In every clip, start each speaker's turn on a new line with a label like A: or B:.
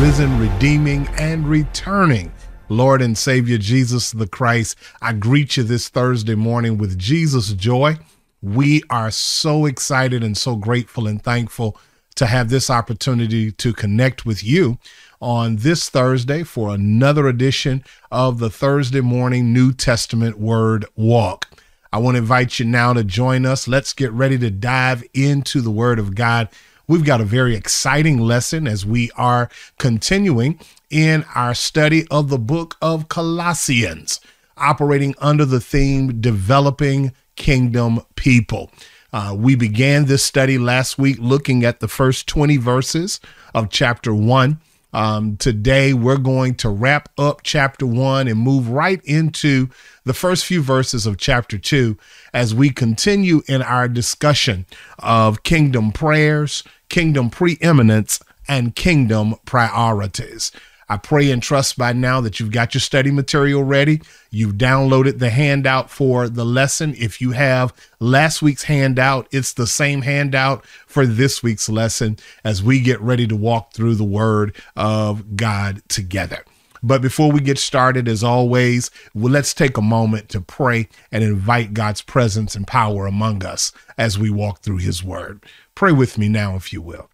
A: risen, redeeming, and returning Lord and Savior Jesus the Christ. I greet you this Thursday morning with Jesus joy. We are so excited and so grateful and thankful to have this opportunity to connect with you on this Thursday for another edition of the Thursday morning New Testament Word Walk. I want to invite you now to join us. Let's get ready to dive into the Word of God. We've got a very exciting lesson as we are continuing in our study of the book of Colossians, operating under the theme Developing Kingdom People. Uh, we began this study last week looking at the first 20 verses of chapter 1 um, today, we're going to wrap up chapter one and move right into the first few verses of chapter two as we continue in our discussion of kingdom prayers, kingdom preeminence, and kingdom priorities. I pray and trust by now that you've got your study material ready. You've downloaded the handout for the lesson. If you have last week's handout, it's the same handout for this week's lesson as we get ready to walk through the Word of God together. But before we get started, as always, well, let's take a moment to pray and invite God's presence and power among us as we walk through His Word. Pray with me now, if you will.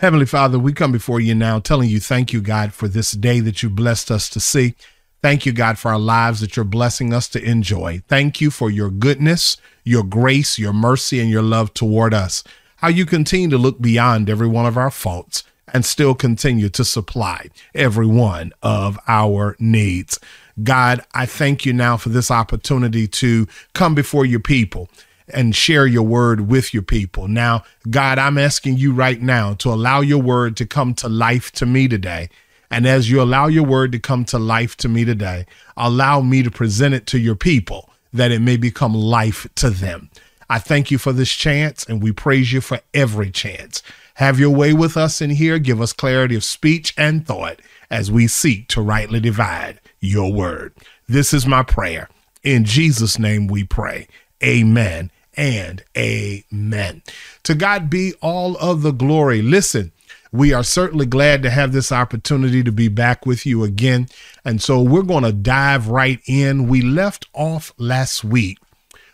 A: Heavenly Father, we come before you now telling you thank you, God, for this day that you blessed us to see. Thank you, God, for our lives that you're blessing us to enjoy. Thank you for your goodness, your grace, your mercy, and your love toward us. How you continue to look beyond every one of our faults and still continue to supply every one of our needs. God, I thank you now for this opportunity to come before your people and share your word with your people. Now, God, I'm asking you right now to allow your word to come to life to me today. And as you allow your word to come to life to me today, allow me to present it to your people that it may become life to them. I thank you for this chance and we praise you for every chance. Have your way with us in here. Give us clarity of speech and thought as we seek to rightly divide your word. This is my prayer. In Jesus' name we pray. Amen and amen. To God be all of the glory. Listen, we are certainly glad to have this opportunity to be back with you again. And so we're going to dive right in. We left off last week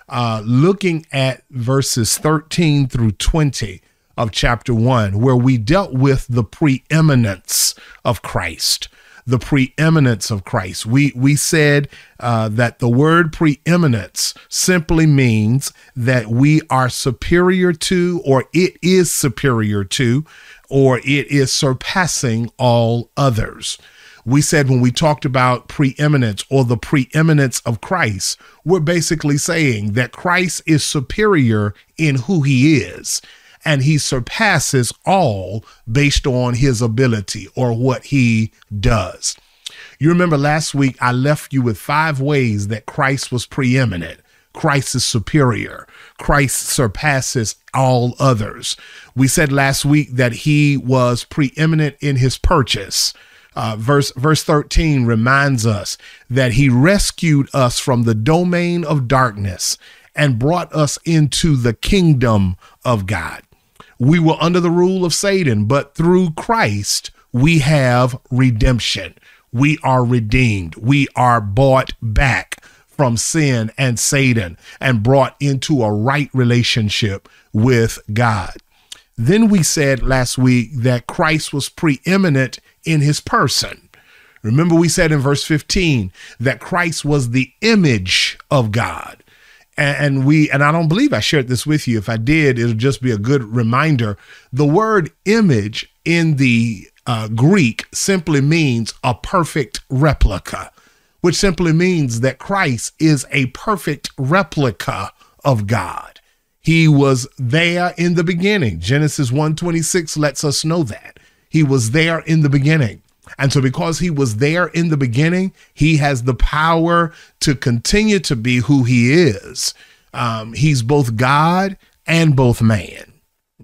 A: uh, looking at verses 13 through 20 of chapter 1, where we dealt with the preeminence of Christ the preeminence of Christ. We we said uh, that the word preeminence simply means that we are superior to, or it is superior to, or it is surpassing all others. We said when we talked about preeminence or the preeminence of Christ, we're basically saying that Christ is superior in who he is and he surpasses all based on his ability or what he does. You remember last week I left you with five ways that Christ was preeminent. Christ is superior. Christ surpasses all others. We said last week that he was preeminent in his purchase. Uh, verse verse 13 reminds us that he rescued us from the domain of darkness and brought us into the kingdom of God. We were under the rule of Satan, but through Christ, we have redemption. We are redeemed. We are bought back from sin and Satan and brought into a right relationship with God. Then we said last week that Christ was preeminent in his person. Remember, we said in verse 15 that Christ was the image of God and we and I don't believe I shared this with you. If I did, it'll just be a good reminder. The word image in the uh, Greek simply means a perfect replica, which simply means that Christ is a perfect replica of God. He was there in the beginning. Genesis 1:26 lets us know that. He was there in the beginning. And so, because he was there in the beginning, he has the power to continue to be who he is. Um, he's both God and both man.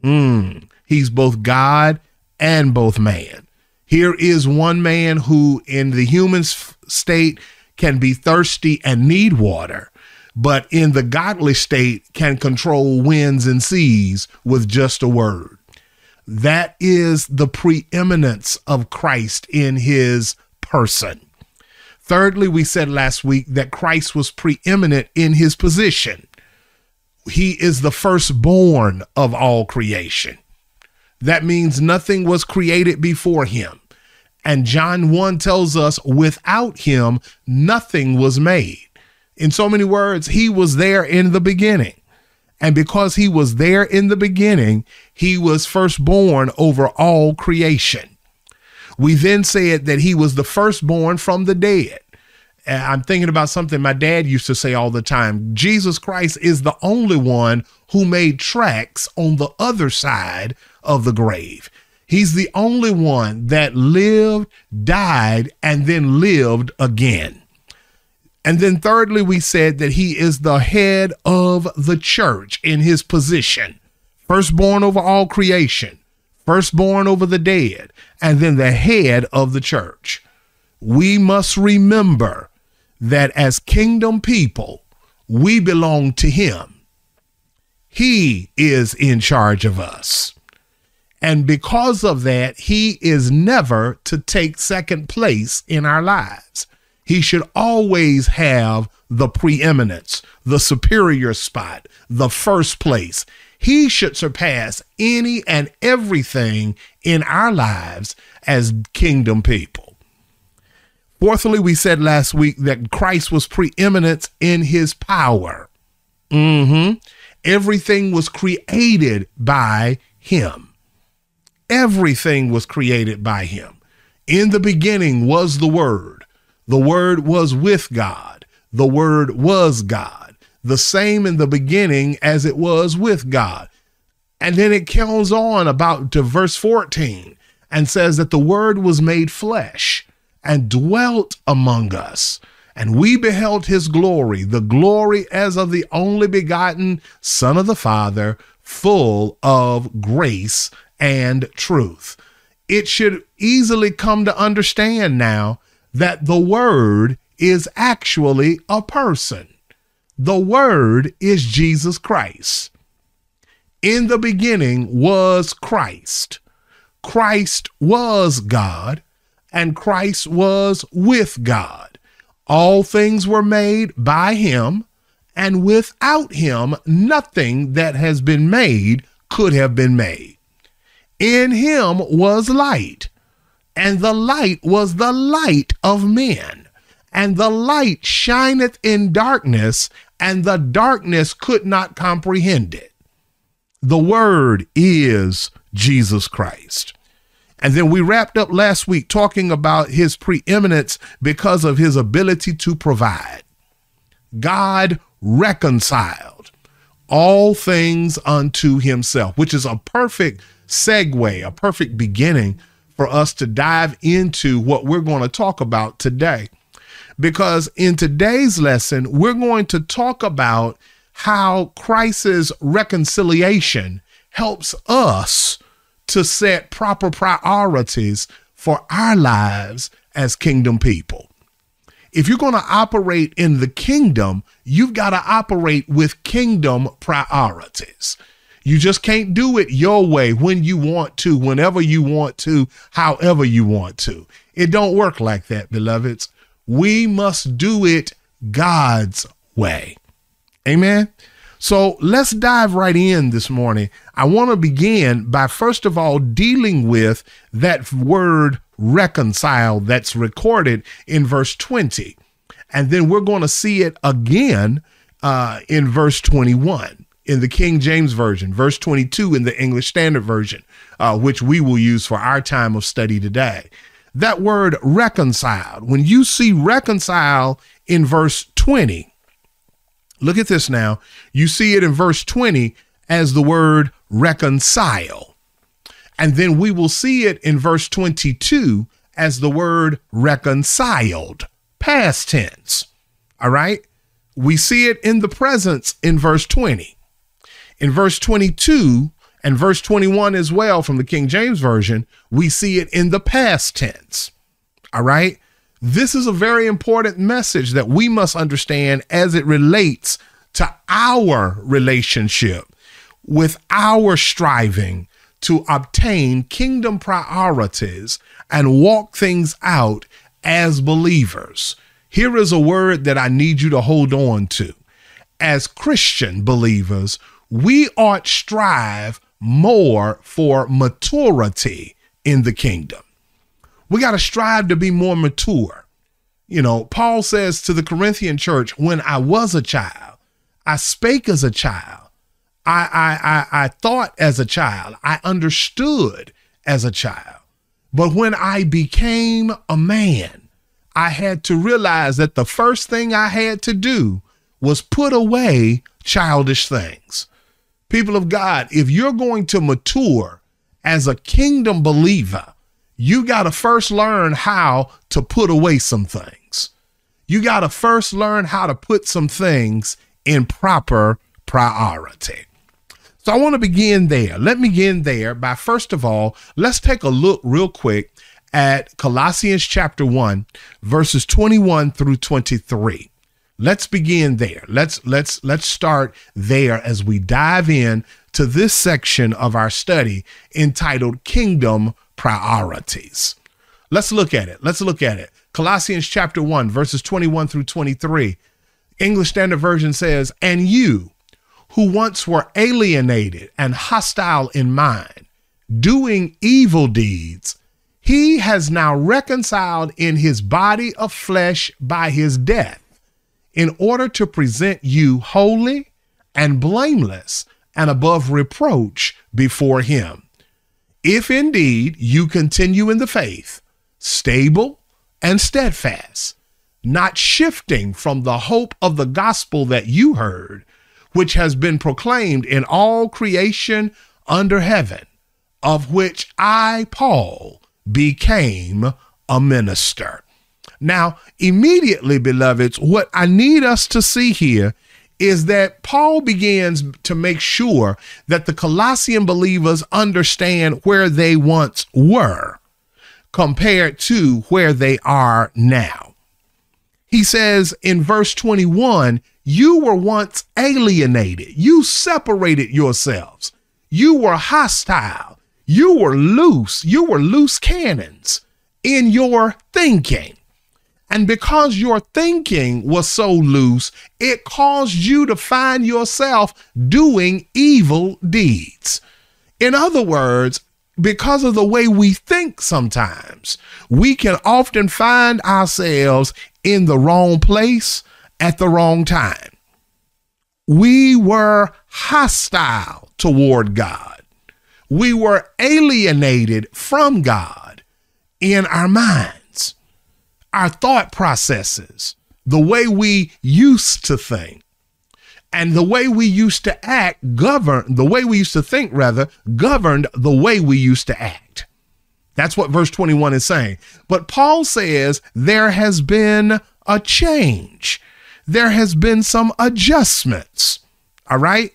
A: Mm, he's both God and both man. Here is one man who, in the human state, can be thirsty and need water, but in the godly state can control winds and seas with just a word. That is the preeminence of Christ in his person. Thirdly, we said last week that Christ was preeminent in his position. He is the firstborn of all creation. That means nothing was created before him. And John 1 tells us without him, nothing was made. In so many words, he was there in the beginning. And because he was there in the beginning, he was firstborn over all creation. We then said that he was the firstborn from the dead. I'm thinking about something my dad used to say all the time Jesus Christ is the only one who made tracks on the other side of the grave. He's the only one that lived, died, and then lived again. And then, thirdly, we said that he is the head of the church in his position, firstborn over all creation, firstborn over the dead, and then the head of the church. We must remember that as kingdom people, we belong to him. He is in charge of us. And because of that, he is never to take second place in our lives he should always have the preeminence, the superior spot, the first place. He should surpass any and everything in our lives as kingdom people. Fourthly, we said last week that Christ was preeminent in his power. Mm-hmm. Everything was created by him. Everything was created by him. In the beginning was the Word the Word was with God. The Word was God. The same in the beginning as it was with God. And then it comes on about to verse 14 and says that the Word was made flesh and dwelt among us. And we beheld his glory, the glory as of the only begotten Son of the Father, full of grace and truth. It should easily come to understand now that the Word is actually a person. The Word is Jesus Christ. In the beginning was Christ. Christ was God, and Christ was with God. All things were made by him, and without him, nothing that has been made could have been made. In him was light, and the light was the light of men. And the light shineth in darkness, and the darkness could not comprehend it. The Word is Jesus Christ. And then we wrapped up last week talking about his preeminence because of his ability to provide. God reconciled all things unto himself, which is a perfect segue, a perfect beginning for us to dive into what we're going to talk about today. Because in today's lesson, we're going to talk about how Christ's reconciliation helps us to set proper priorities for our lives as kingdom people. If you're going to operate in the kingdom, you've got to operate with kingdom priorities. You just can't do it your way when you want to, whenever you want to, however you want to. It don't work like that, beloveds. We must do it God's way. Amen. So let's dive right in this morning. I want to begin by first of all dealing with that word reconcile that's recorded in verse 20. And then we're going to see it again uh, in verse 21 in the King James Version, verse 22 in the English Standard Version, uh, which we will use for our time of study today. That word reconciled, when you see reconcile in verse 20, look at this now. You see it in verse 20 as the word reconcile. And then we will see it in verse 22 as the word reconciled, past tense. All right. We see it in the presence in verse 20. In verse 22 and verse 21 as well from the King James Version, we see it in the past tense. All right. This is a very important message that we must understand as it relates to our relationship with our striving to obtain kingdom priorities and walk things out as believers. Here is a word that I need you to hold on to. As Christian believers, we ought strive more for maturity in the kingdom. We got to strive to be more mature. You know, Paul says to the Corinthian church, when I was a child, I spake as a child. I, I, I, I thought as a child. I understood as a child. But when I became a man, I had to realize that the first thing I had to do was put away childish things. People of God, if you're going to mature as a kingdom believer, you got to first learn how to put away some things. You got to first learn how to put some things in proper priority. So I want to begin there. Let me begin there by first of all, let's take a look real quick at Colossians chapter 1 verses 21 through 23. Let's begin there. Let's let's let's start there as we dive in to this section of our study entitled Kingdom Priorities. Let's look at it. Let's look at it. Colossians chapter 1 verses 21 through 23. English Standard Version says, And you who once were alienated and hostile in mind, doing evil deeds, he has now reconciled in his body of flesh by his death, in order to present you holy and blameless and above reproach before him. If indeed you continue in the faith, stable and steadfast, not shifting from the hope of the gospel that you heard, which has been proclaimed in all creation under heaven, of which I, Paul, became a minister. Now, immediately, beloveds, what I need us to see here is that Paul begins to make sure that the Colossian believers understand where they once were compared to where they are now. He says in verse 21 you were once alienated, you separated yourselves, you were hostile, you were loose, you were loose cannons in your thinking. And because your thinking was so loose, it caused you to find yourself doing evil deeds. In other words, because of the way we think sometimes, we can often find ourselves in the wrong place at the wrong time. We were hostile toward God. We were alienated from God in our minds, our thought processes, the way we used to think and the way we used to act governed the way we used to think rather governed the way we used to act. That's what verse 21 is saying. But paul says there has been a change. There has been some adjustments. All right?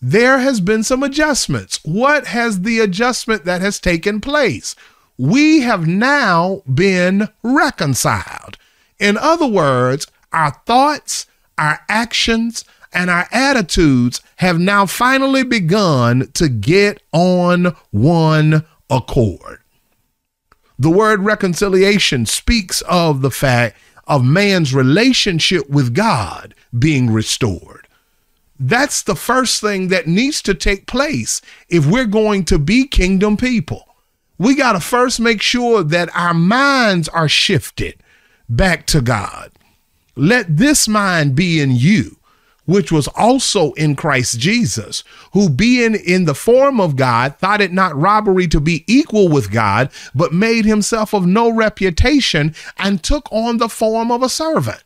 A: There has been some adjustments. What has the adjustment that has taken place we have now been reconciled in other words our thoughts our actions and our attitudes have now finally begun to get on one accord. The word reconciliation speaks of the fact of man's relationship with God being restored. That's the first thing that needs to take place if we're going to be kingdom people. We got to first make sure that our minds are shifted back to God. Let this mind be in you which was also in Christ Jesus, who being in the form of God, thought it not robbery to be equal with God, but made himself of no reputation and took on the form of a servant.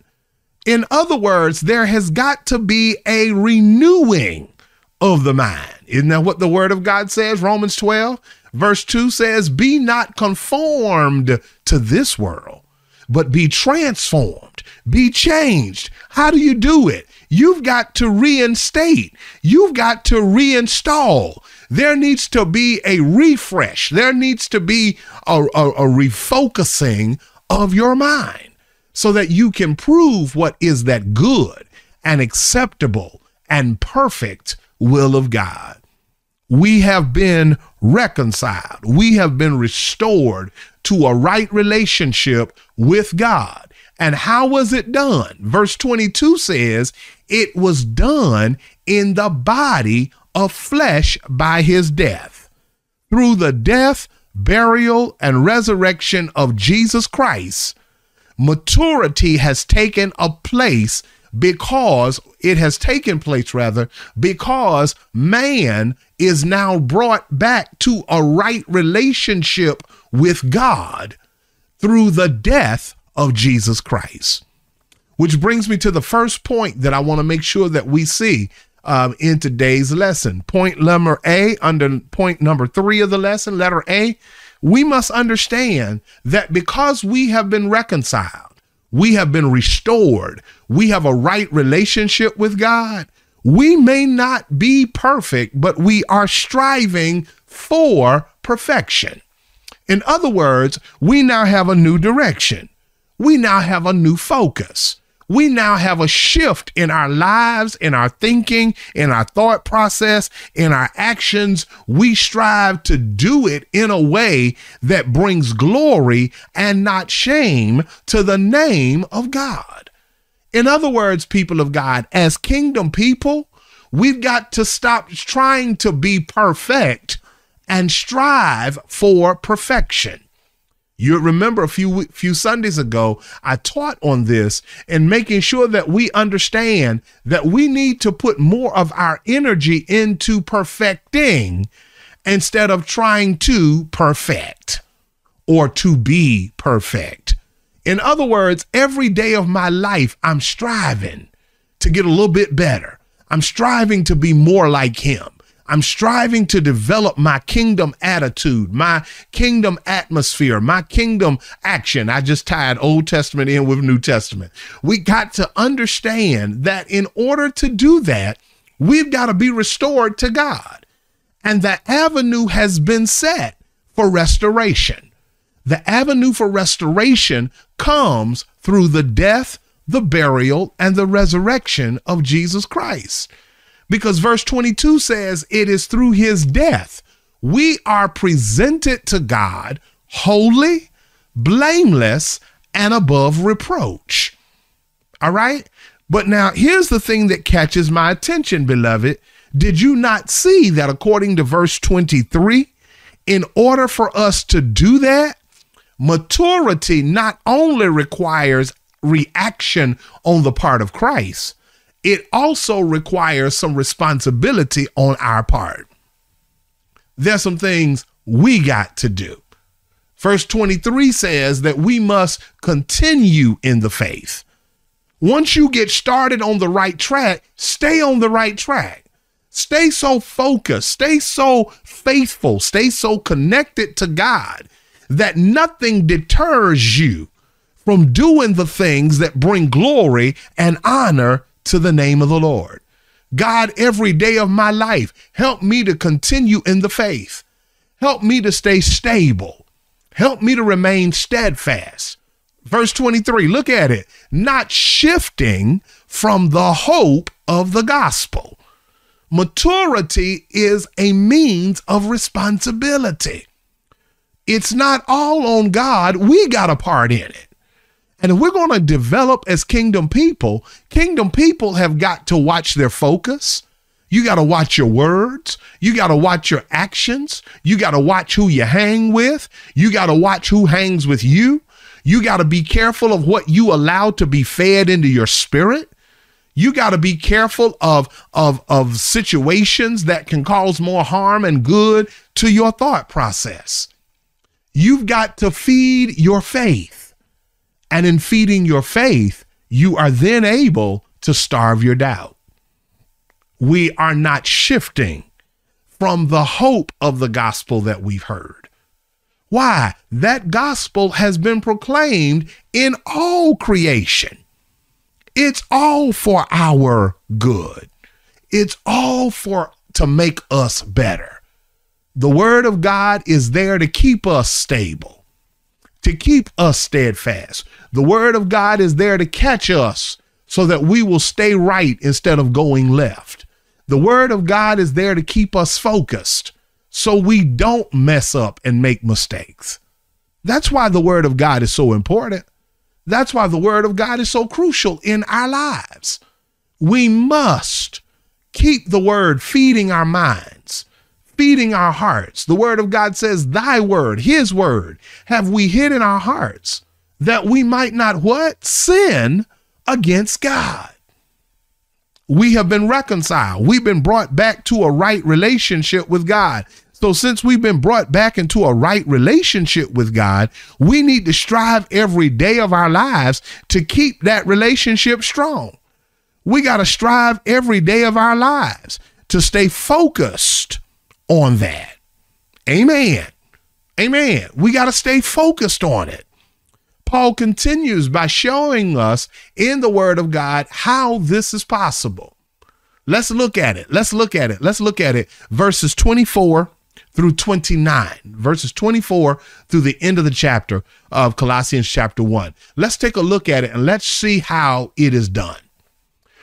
A: In other words, there has got to be a renewing of the mind. Isn't that what the word of God says? Romans 12, verse 2 says, Be not conformed to this world, but be transformed, be changed. How do you do it? You've got to reinstate. You've got to reinstall. There needs to be a refresh. There needs to be a, a, a refocusing of your mind. so that you can prove what is that good and acceptable and perfect will of God. We have been reconciled. We have been restored to a right relationship with God. And how was it done? Verse 22 says, It was done in the body of flesh by his death. Through the death, burial, and resurrection of Jesus Christ, maturity has taken a place because it has taken place rather because man is now brought back to a right relationship with God through the death of Jesus Christ. Which brings me to the first point that I want to make sure that we see um, in today's lesson. Point number A, under point number three of the lesson, letter A, we must understand that because we have been reconciled, we have been restored, we have a right relationship with God. We may not be perfect, but we are striving for perfection. In other words, we now have a new direction. We now have a new focus we now have a shift in our lives, in our thinking, in our thought process, in our actions. We strive to do it in a way that brings glory and not shame to the name of God. In other words, people of God, as kingdom people, we've got to stop trying to be perfect and strive for perfection. You remember a few few Sundays ago, I taught on this and making sure that we understand that we need to put more of our energy into perfecting instead of trying to perfect or to be perfect. In other words, every day of my life, I'm striving to get a little bit better. I'm striving to be more like him. I'm striving to develop my kingdom attitude, my kingdom atmosphere, my kingdom action. I just tied Old Testament in with New Testament. We got to understand that in order to do that, we've got to be restored to God. And the avenue has been set for restoration. The avenue for restoration comes through the death, the burial, and the resurrection of Jesus Christ because verse 22 says it is through his death we are presented to God holy, blameless, and above reproach. All right? But now here's the thing that catches my attention, beloved. Did you not see that according to verse 23, in order for us to do that, maturity not only requires reaction on the part of Christ, it also requires some responsibility on our part. There's some things we got to do. Verse 23 says that we must continue in the faith. Once you get started on the right track, stay on the right track. Stay so focused, stay so faithful, stay so connected to God that nothing deters you from doing the things that bring glory and honor to the name of the Lord. God, every day of my life, help me to continue in the faith. Help me to stay stable. Help me to remain steadfast. Verse 23, look at it. Not shifting from the hope of the gospel. Maturity is a means of responsibility. It's not all on God. We got a part in it. And if we're going to develop as kingdom people, kingdom people have got to watch their focus. You got to watch your words. You got to watch your actions. You got to watch who you hang with. You got to watch who hangs with you. You got to be careful of what you allow to be fed into your spirit. You got to be careful of, of, of situations that can cause more harm and good to your thought process. You've got to feed your faith. And in feeding your faith, you are then able to starve your doubt. We are not shifting from the hope of the gospel that we've heard. Why? That gospel has been proclaimed in all creation. It's all for our good. It's all for to make us better. The word of God is there to keep us stable to keep us steadfast. The word of God is there to catch us so that we will stay right instead of going left. The word of God is there to keep us focused so we don't mess up and make mistakes. That's why the word of God is so important. That's why the word of God is so crucial in our lives. We must keep the word feeding our minds, feeding our hearts. The word of God says, Thy word, His word, have we hid in our hearts that we might not what? Sin against God. We have been reconciled. We've been brought back to a right relationship with God. So, since we've been brought back into a right relationship with God, we need to strive every day of our lives to keep that relationship strong. We got to strive every day of our lives to stay focused on that. Amen. Amen. We got to stay focused on it. Paul continues by showing us in the Word of God how this is possible. Let's look at it. Let's look at it. Let's look at it. Verses 24 through 29, verses 24 through the end of the chapter of Colossians chapter 1. Let's take a look at it and let's see how it is done.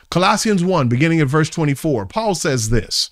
A: Colossians 1, beginning at verse 24, Paul says this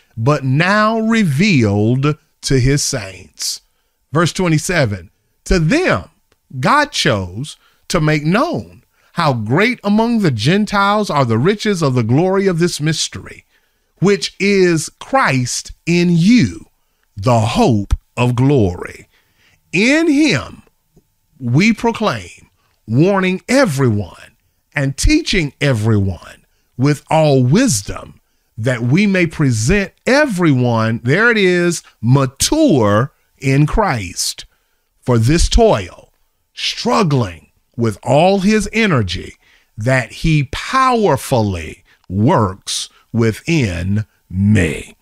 A: but now revealed to his saints. Verse 27 To them, God chose to make known how great among the Gentiles are the riches of the glory of this mystery which is Christ in you, the hope of glory. In him we proclaim, warning everyone and teaching everyone with all wisdom that we may present everyone, there it is, mature in Christ. For this toil, struggling with all his energy, that he powerfully works within me.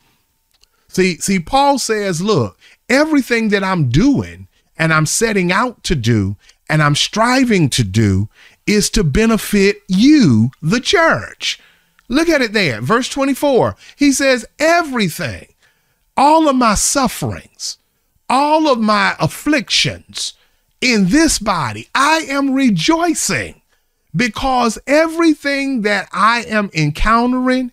A: See, see, Paul says, look, everything that I'm doing and I'm setting out to do and I'm striving to do is to benefit you, the church. Look at it there, verse 24. He says, everything, all of my sufferings, all of my afflictions in this body, I am rejoicing because everything that I am encountering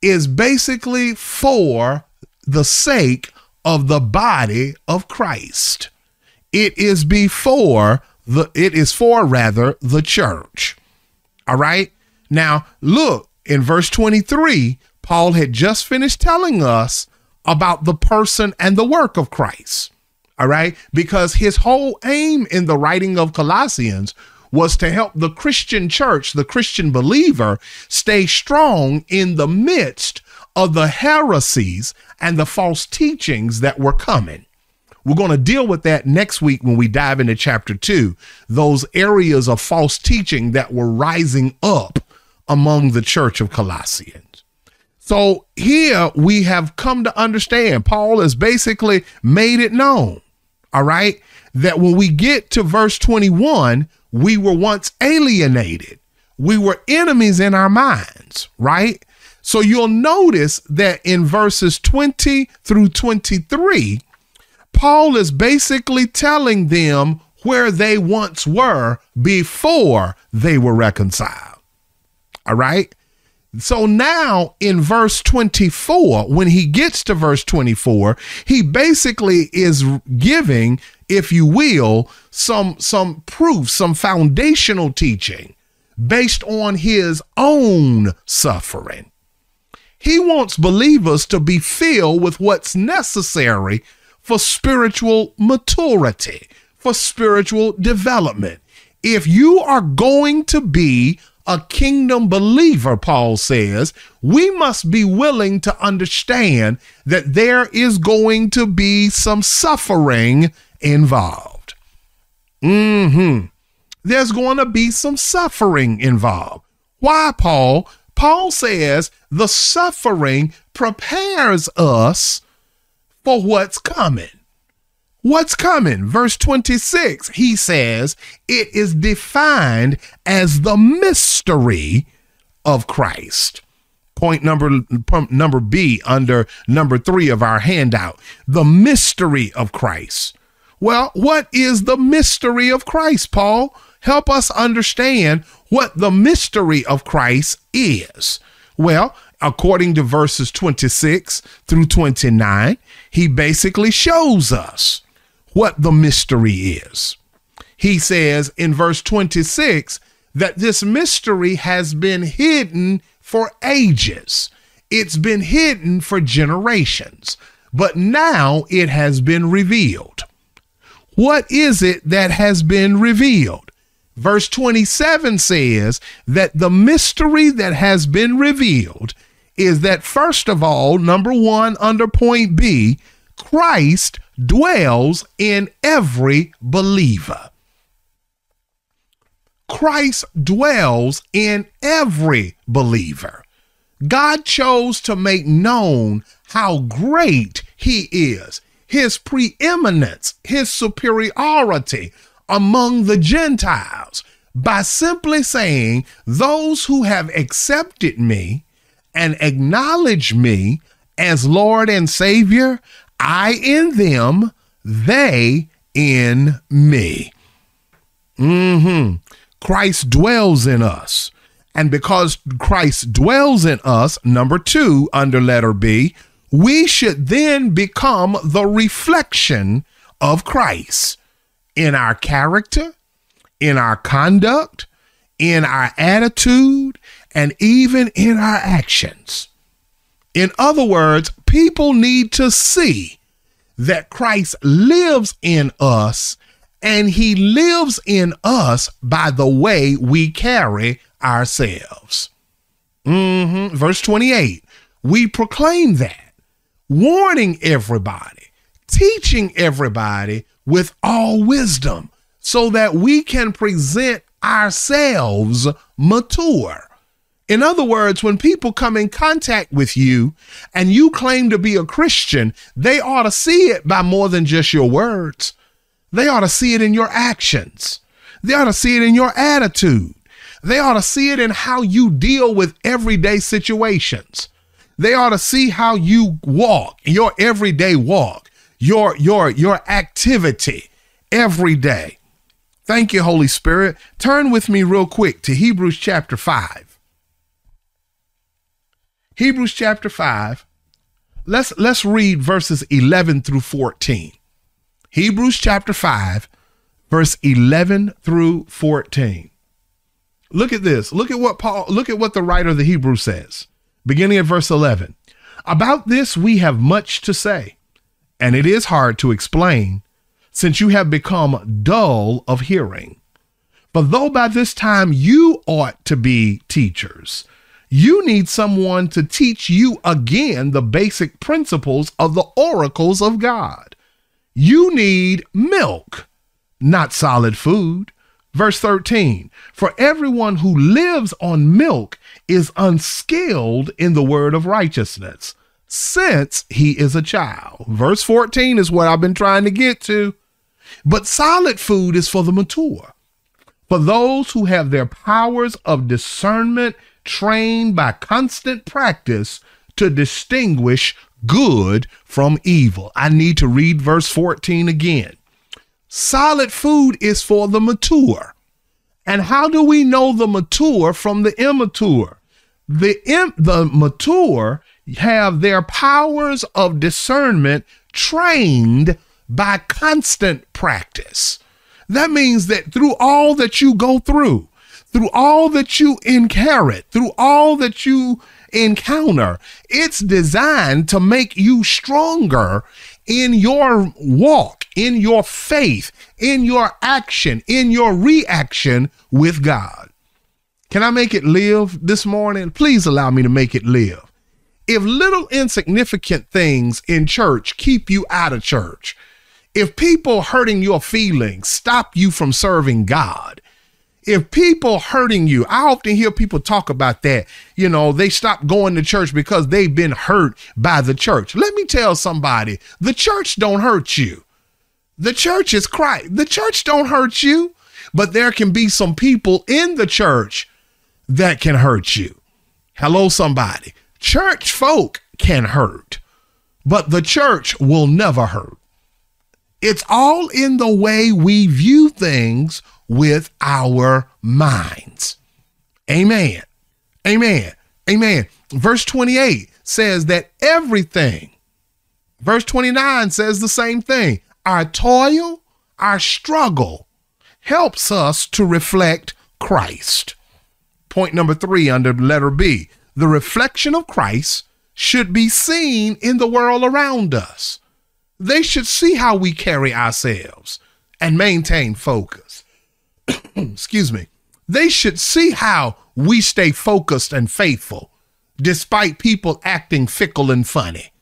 A: is basically for the sake of the body of Christ. It is before the it is for rather the church. All right? Now, look, in verse 23, Paul had just finished telling us about the person and the work of Christ. All right? Because his whole aim in the writing of Colossians was to help the Christian church, the Christian believer, stay strong in the midst of the heresies and the false teachings that were coming. We're going to deal with that next week when we dive into chapter two, those areas of false teaching that were rising up among the church of Colossians. So here we have come to understand, Paul has basically made it known, all right, that when we get to verse 21, we were once alienated. We were enemies in our minds, right? So you'll notice that in verses 20 through 23, Paul is basically telling them where they once were before they were reconciled. All right. So now in verse 24, when he gets to verse 24, he basically is giving, if you will, some some proof, some foundational teaching based on his own suffering. He wants believers to be filled with what's necessary for spiritual maturity, for spiritual development. If you are going to be a kingdom believer, Paul says, we must be willing to understand that there is going to be some suffering involved. Mm-hmm. There's going to be some suffering involved. Why, Paul? Paul says the suffering prepares us for what's coming. What's coming? Verse 26, he says it is defined as the mystery of Christ. Point number number B under number 3 of our handout. The mystery of Christ. Well, what is the mystery of Christ, Paul? Help us understand what the mystery of Christ is. Well, according to verses 26 through 29, he basically shows us what the mystery is. He says in verse 26 that this mystery has been hidden for ages. It's been hidden for generations, but now it has been revealed. What is it that has been revealed? Verse 27 says that the mystery that has been revealed is that, first of all, number one, under point B, Christ dwells in every believer. Christ dwells in every believer. God chose to make known how great he is, his preeminence, his superiority among the Gentiles by simply saying, Those who have accepted me and acknowledge me as Lord and Savior, I in them, they in me. Mm-hmm. Christ dwells in us. And because Christ dwells in us, number two, under letter B, we should then become the reflection of Christ in our character, in our conduct, in our attitude, and even in our actions. In other words, people need to see that Christ lives in us and he lives in us by the way we carry ourselves. Mm-hmm. Verse 28 we proclaim that, warning everybody, teaching everybody with all wisdom, so that we can present ourselves mature. In other words, when people come in contact with you and you claim to be a Christian, they ought to see it by more than just your words. They ought to see it in your actions. They ought to see it in your attitude. They ought to see it in how you deal with everyday situations. They ought to see how you walk, your everyday walk, your your your activity every day. Thank you, Holy Spirit. Turn with me real quick to Hebrews chapter 5. Hebrews chapter 5. Let's let's read verses 11 through 14. Hebrews chapter 5 verse 11 through 14. Look at this. Look at what Paul look at what the writer of the Hebrew says. Beginning at verse 11. About this we have much to say, and it is hard to explain since you have become dull of hearing. But though by this time you ought to be teachers, you need someone to teach you again the basic principles of the oracles of God. You need milk, not solid food. Verse 13 For everyone who lives on milk is unskilled in the word of righteousness, since he is a child. Verse 14 is what I've been trying to get to. But solid food is for the mature, for those who have their powers of discernment trained by constant practice to distinguish good from evil. I need to read verse 14 again. Solid food is for the mature. And how do we know the mature from the immature? The, Im- the mature have their powers of discernment trained by constant practice. That means that through all that you go through, through all that you inherit, through all that you encounter. It's designed to make you stronger in your walk, in your faith, in your action, in your reaction with God. Can I make it live this morning? Please allow me to make it live. If little insignificant things in church keep you out of church, If people hurting your feelings stop you from serving God, if people hurting you, I often hear people talk about that. You know, they stop going to church because they've been hurt by the church. Let me tell somebody, the church don't hurt you. The church is Christ. The church don't hurt you, but there can be some people in the church that can hurt you. Hello, somebody. Church folk can hurt, but the church will never hurt. It's all in the way we view things with our minds. Amen. Amen. Amen. Verse 28 says that everything, verse 29 says the same thing. Our toil, our struggle helps us to reflect Christ. Point number three under letter B the reflection of Christ should be seen in the world around us. They should see how we carry ourselves and maintain focus. Mm, excuse me. They should see how we stay focused and faithful despite people acting fickle and funny.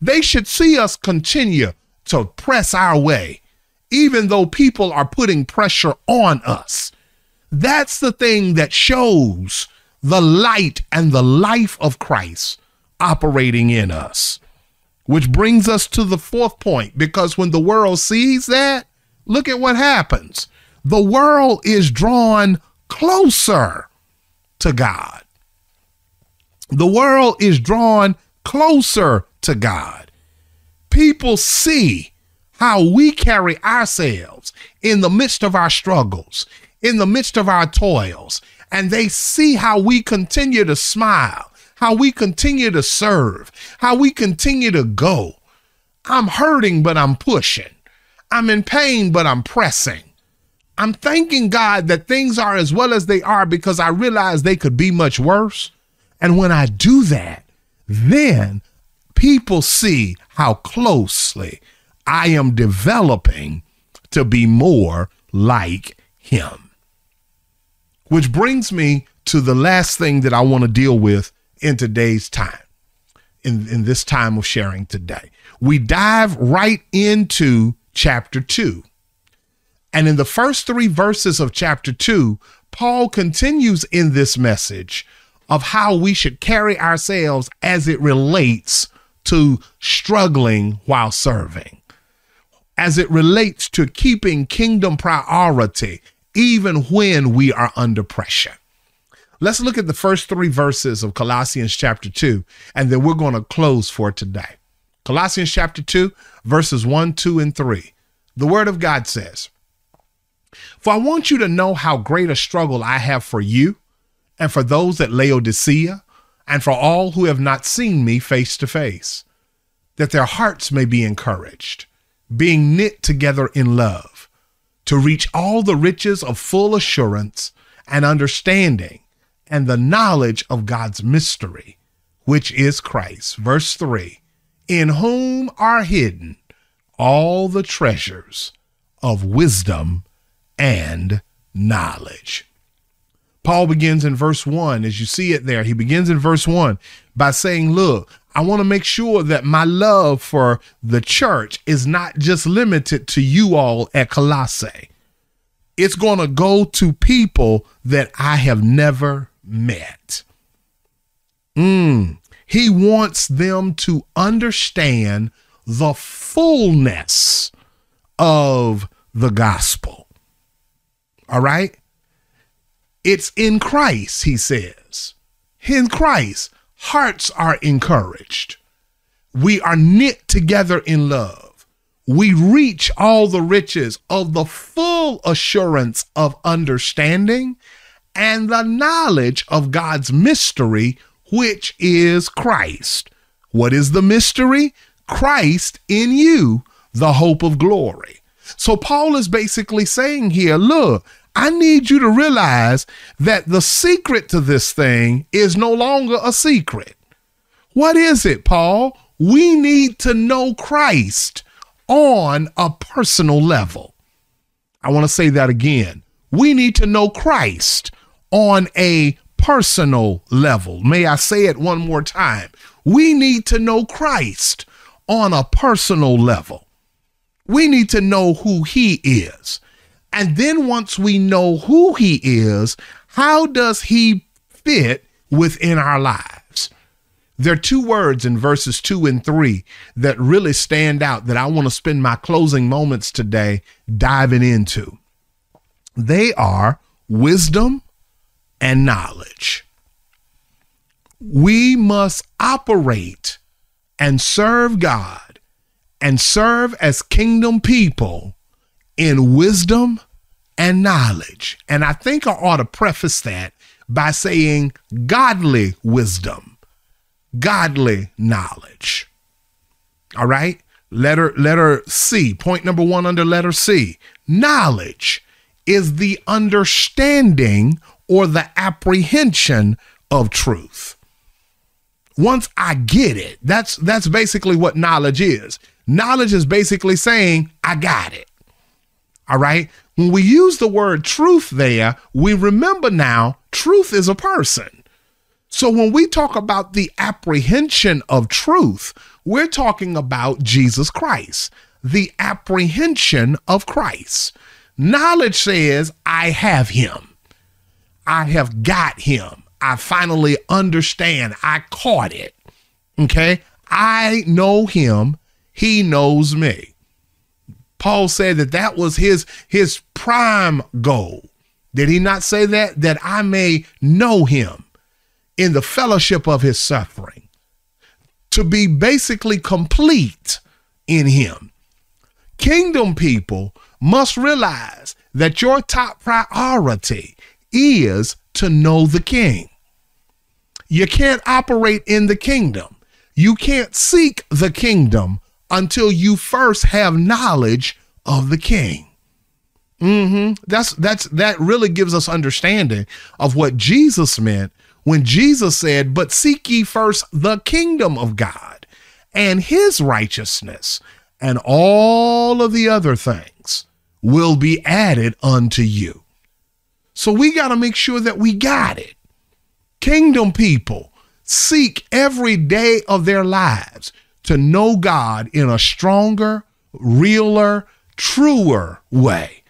A: They should see us continue to press our way, even though people are putting pressure on us. That's the thing that shows the light and the life of Christ operating in us. Which brings us to the fourth point because when the world sees that, look at what happens. The world is drawn closer to God. The world is drawn closer to God. People see how we carry ourselves in the midst of our struggles, in the midst of our toils, and they see how we continue to smile how we continue to serve, how we continue to go. I'm hurting, but I'm pushing. I'm in pain, but I'm pressing. I'm thanking God that things are as well as they are because I realize they could be much worse. And when I do that, then people see how closely I am developing to be more like Him. Which brings me to the last thing that I want to deal with in today's time, in, in this time of sharing today. We dive right into chapter two. And in the first three verses of chapter two, Paul continues in this message of how we should carry ourselves as it relates to struggling while serving, as it relates to keeping kingdom priority, even when we are under pressure. Let's look at the first three verses of Colossians chapter 2, and then we're going to close for today. Colossians chapter 2, verses 1, 2, and 3. The word of God says, For I want you to know how great a struggle I have for you, and for those at Laodicea, and for all who have not seen me face to face, that their hearts may be encouraged, being knit together in love, to reach all the riches of full assurance and understanding and the knowledge of God's mystery, which is Christ. Verse 3 In whom are hidden all the treasures of wisdom and knowledge. Paul begins in verse 1, as you see it there. He begins in verse 1 by saying, Look, I want to make sure that my love for the church is not just limited to you all at Colossae. It's going to go to people that I have never met. Mm, he wants them to understand the fullness of the gospel. All right? It's in Christ, he says. In Christ, hearts are encouraged. We are knit together in love. We reach all the riches of the full assurance of understanding and the knowledge of God's mystery, which is Christ. What is the mystery? Christ in you, the hope of glory. So Paul is basically saying here, look, I need you to realize that the secret to this thing is no longer a secret. What is it, Paul? We need to know Christ on a personal level. I want to say that again. We need to know Christ on a personal level. May I say it one more time? We need to know Christ on a personal level. We need to know who he is. And then once we know who he is, how does he fit within our lives? There are two words in verses two and three that really stand out that I want to spend my closing moments today diving into. They are wisdom and knowledge. We must operate and serve God and serve as kingdom people in wisdom and knowledge. And I think I ought to preface that by saying godly wisdom, godly knowledge. All right? Letter letter C, point number 1 under letter C. Knowledge is the understanding or the apprehension of truth. Once I get it, that's that's basically what knowledge is. Knowledge is basically saying I got it. All right? When we use the word truth there, we remember now truth is a person. So when we talk about the apprehension of truth, we're talking about Jesus Christ, the apprehension of Christ. Knowledge says, I have him. I have got him. I finally understand. I caught it. Okay. I know him. He knows me. Paul said that that was his his prime goal. Did he not say that that I may know him in the fellowship of his suffering to be basically complete in him. Kingdom people must realize that your top priority is to know the king. You can't operate in the kingdom. You can't seek the kingdom until you first have knowledge of the king. Mm-hmm. That's that's that really gives us understanding of what Jesus meant when Jesus said, "But seek ye first the kingdom of God and his righteousness, and all of the other things will be added unto you." So we got to make sure that we got it. Kingdom people seek every day of their lives to know God in a stronger, realer, truer way.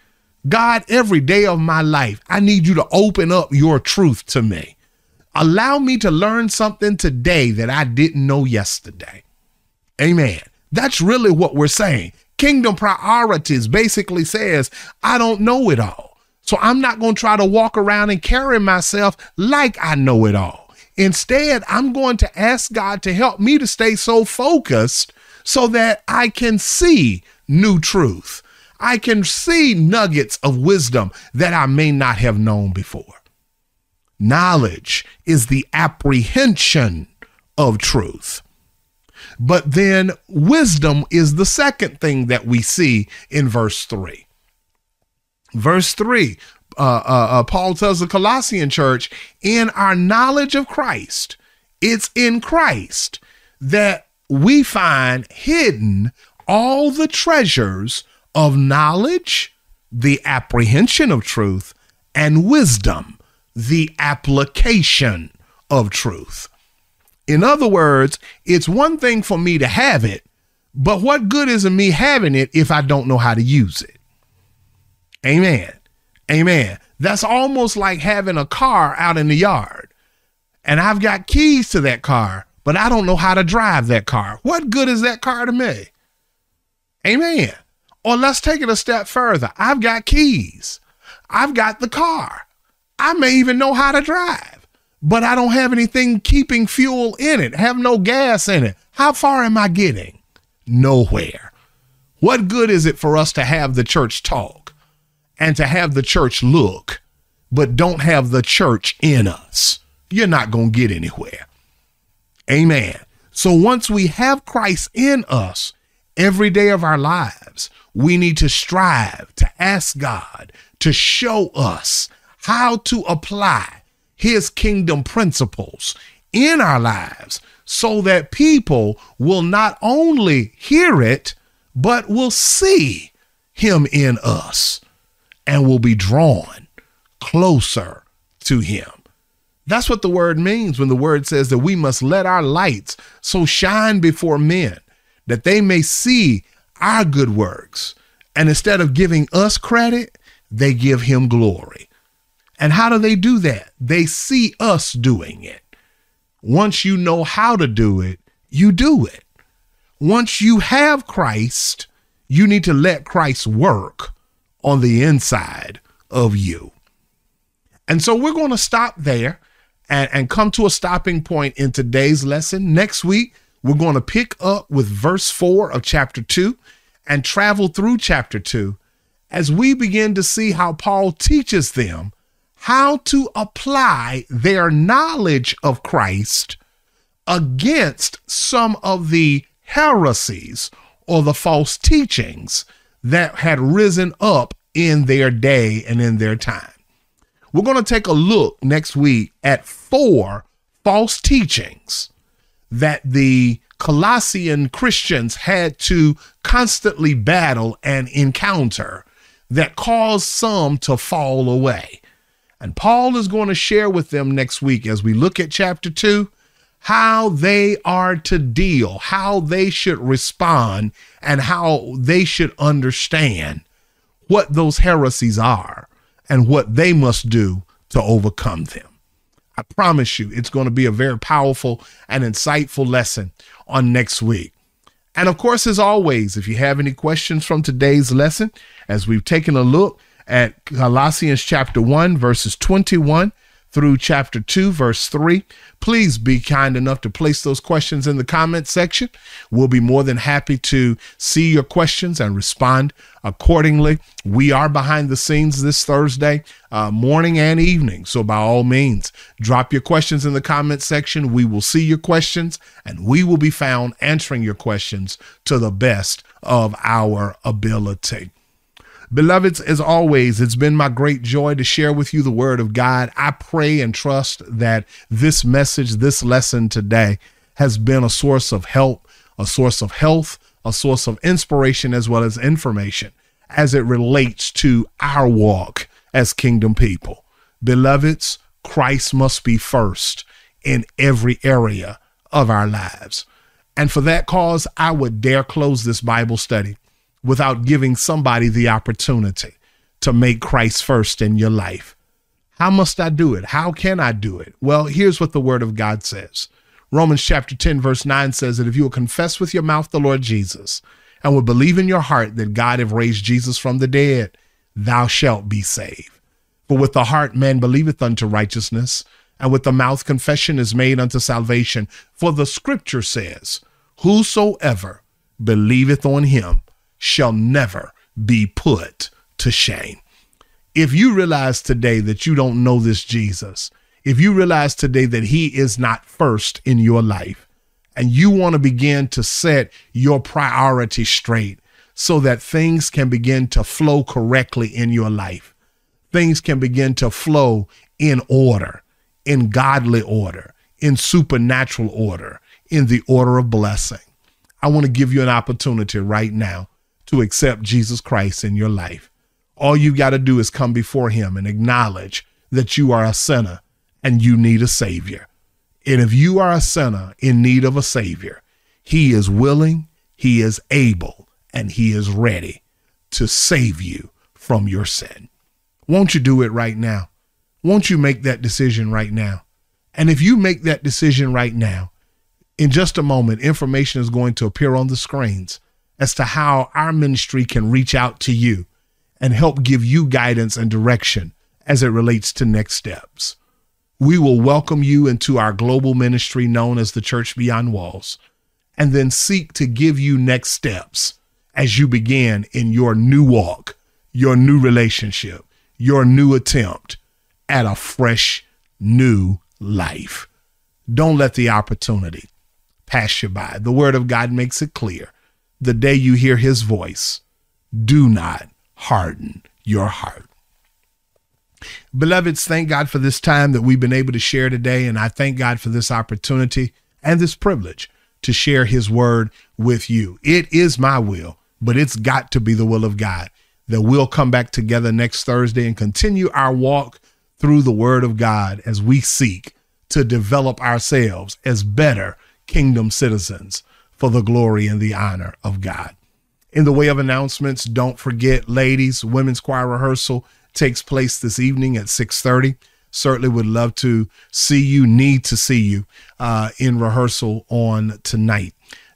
A: God, every day of my life, I need you to open up your truth to me. Allow me to learn something today that I didn't know yesterday. Amen. That's really what we're saying. Kingdom priorities basically says, I don't know it all. So I'm not going to try to walk around and carry myself like I know it all. Instead, I'm going to ask God to help me to stay so focused so that I can see new truth. I can see nuggets of wisdom that I may not have known before. Knowledge is the apprehension of truth. But then wisdom is the second thing that we see in verse 3. Verse 3, uh, uh, uh, Paul tells the Colossian church, in our knowledge of Christ, it's in Christ that we find hidden all the treasures of knowledge, the apprehension of truth, and wisdom, the application of truth. In other words, it's one thing for me to have it, but what good is it me having it if I don't know how to use it? Amen. Amen. That's almost like having a car out in the yard and I've got keys to that car, but I don't know how to drive that car. What good is that car to me? Amen. Or let's take it a step further. I've got keys. I've got the car. I may even know how to drive, but I don't have anything keeping fuel in it, have no gas in it. How far am I getting? Nowhere. What good is it for us to have the church talk and to have the church look, but don't have the church in us? You're not going to get anywhere. Amen. So once we have Christ in us, every day of our lives, we need to strive to ask God to show us how to apply his kingdom principles in our lives so that people will not only hear it, but will see him in us and will be drawn closer to him. That's what the word means when the word says that we must let our lights so shine before men that they may see our good works. And instead of giving us credit, they give him glory. And how do they do that? They see us doing it. Once you know how to do it, you do it. Once you have Christ, you need to let Christ work on the inside of you. And so we're going to stop there and, and come to a stopping point in today's lesson. Next week, we're going to pick up with verse 4 of chapter 2 and travel through chapter 2 as we begin to see how Paul teaches them how to apply their knowledge of Christ against some of the heresies or the false teachings that had risen up in their day and in their time. We're going to take a look next week at four false teachings that the Colossian Christians had to constantly battle and encounter that caused some to fall away. And Paul is going to share with them next week as we look at chapter 2 how they are to deal, how they should respond, and how they should understand what those heresies are and what they must do to overcome them. I promise you, it's going to be a very powerful and insightful lesson on next week. And of course, as always, if you have any questions from today's lesson, as we've taken a look at Colossians chapter 1, verses 21 through chapter 2, verse 3. Please be kind enough to place those questions in the comment section. We'll be more than happy to see your questions and respond accordingly. We are behind the scenes this Thursday, uh, morning and evening. So, by all means, drop your questions in the comment section. We will see your questions and we will be found answering your questions to the best of our ability. Beloveds, as always, it's been my great joy to share with you the word of God. I pray and trust that this message, this lesson today, has been a source of help, a source of health, a source of inspiration, as well as information as it relates to our walk as kingdom people. Beloveds, Christ must be first in every area of our lives. And for that cause, I would dare close this Bible study without giving somebody the opportunity to make Christ first in your life. How must I do it? How can I do it? Well, here's what the word of God says. Romans chapter 10, verse 9 says that if you will confess with your mouth the Lord Jesus and will believe in your heart that God have raised Jesus from the dead, thou shalt be saved. For with the heart man believeth unto righteousness, and with the mouth confession is made unto salvation. For the scripture says, Whosoever believeth on him shall never be put to shame. If you realize today that you don't know this Jesus, if you realize today that he is not first in your life, and you want to begin to set your priorities straight so that things can begin to flow correctly in your life, things can begin to flow in order, in godly order, in supernatural order, in the order of blessing. I want to give you an opportunity right now to accept Jesus Christ in your life. All you got to do is come before him and acknowledge that you are a sinner and you need a savior. And if you are a sinner in need of a savior, he is willing, he is able, and he is ready to save you from your sin. Won't you do it right now? Won't you make that decision right now? And if you make that decision right now, in just a moment, information is going to appear on the screens as to how our ministry can reach out to you and help give you guidance and direction as it relates to next steps. We will welcome you into our global ministry known as the Church Beyond Walls, and then seek to give you next steps as you begin in your new walk, your new relationship, your new attempt at a fresh, new life. Don't let the opportunity pass you by. The Word of God makes it clear the day you hear his voice, do not harden your heart. Beloveds, thank God for this time that we've been able to share today. And I thank God for this opportunity and this privilege to share his word with you. It is my will, but it's got to be the will of God that we'll come back together next Thursday and continue our walk through the word of God as we seek to develop ourselves as better kingdom citizens for the glory and the honor of God. In the way of announcements, don't forget, ladies, women's choir rehearsal takes place this evening at 6:30. Certainly would love to see you, need to see you uh, in rehearsal on tonight.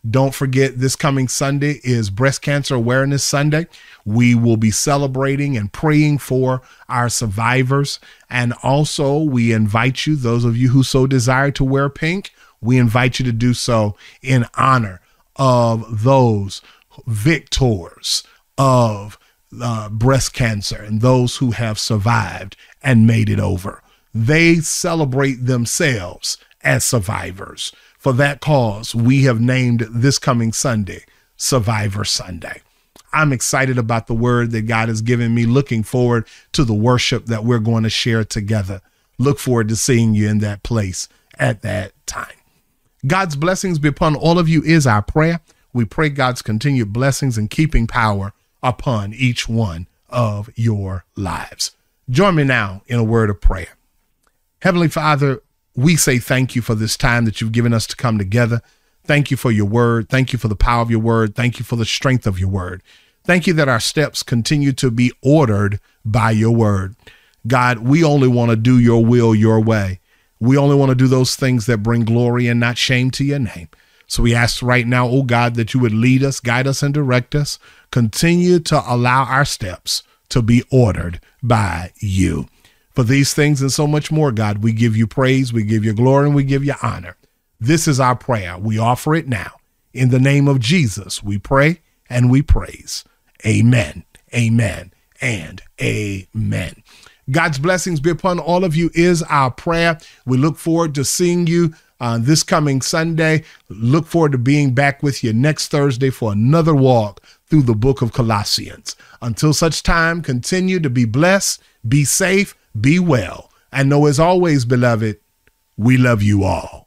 A: Don't forget, this coming Sunday is Breast Cancer Awareness Sunday. We will be celebrating and praying for our survivors. And also, we invite you, those of you who so desire to wear pink, we invite you to do so in honor of those victors of uh, breast cancer and those who have survived and made it over. They celebrate themselves as survivors. For that cause, we have named this coming Sunday Survivor Sunday. I'm excited about the word that God has given me, looking forward to the worship that we're going to share together. Look forward to seeing you in that place at that time. God's blessings be upon all of you is our prayer. We pray God's continued blessings and keeping power upon each one of your lives. Join me now in a word of prayer. Heavenly Father, we say thank you for this time that you've given us to come together. Thank you for your word. Thank you for the power of your word. Thank you for the strength of your word. Thank you that our steps continue to be ordered by your word. God, we only want to do your will your way. We only want to do those things that bring glory and not shame to your name. So we ask right now, oh God, that you would lead us, guide us, and direct us. Continue to allow our steps to be ordered by you. For these things and so much more, God, we give you praise, we give you glory, and we give you honor. This is our prayer. We offer it now. In the name of Jesus, we pray and we praise. Amen, amen, and amen. God's blessings be upon all of you is our prayer. We look forward to seeing you uh, this coming Sunday. Look forward to being back with you next Thursday for another walk through the book of Colossians. Until such time, continue to be blessed, be safe, be well, and know as always, beloved, we love you all.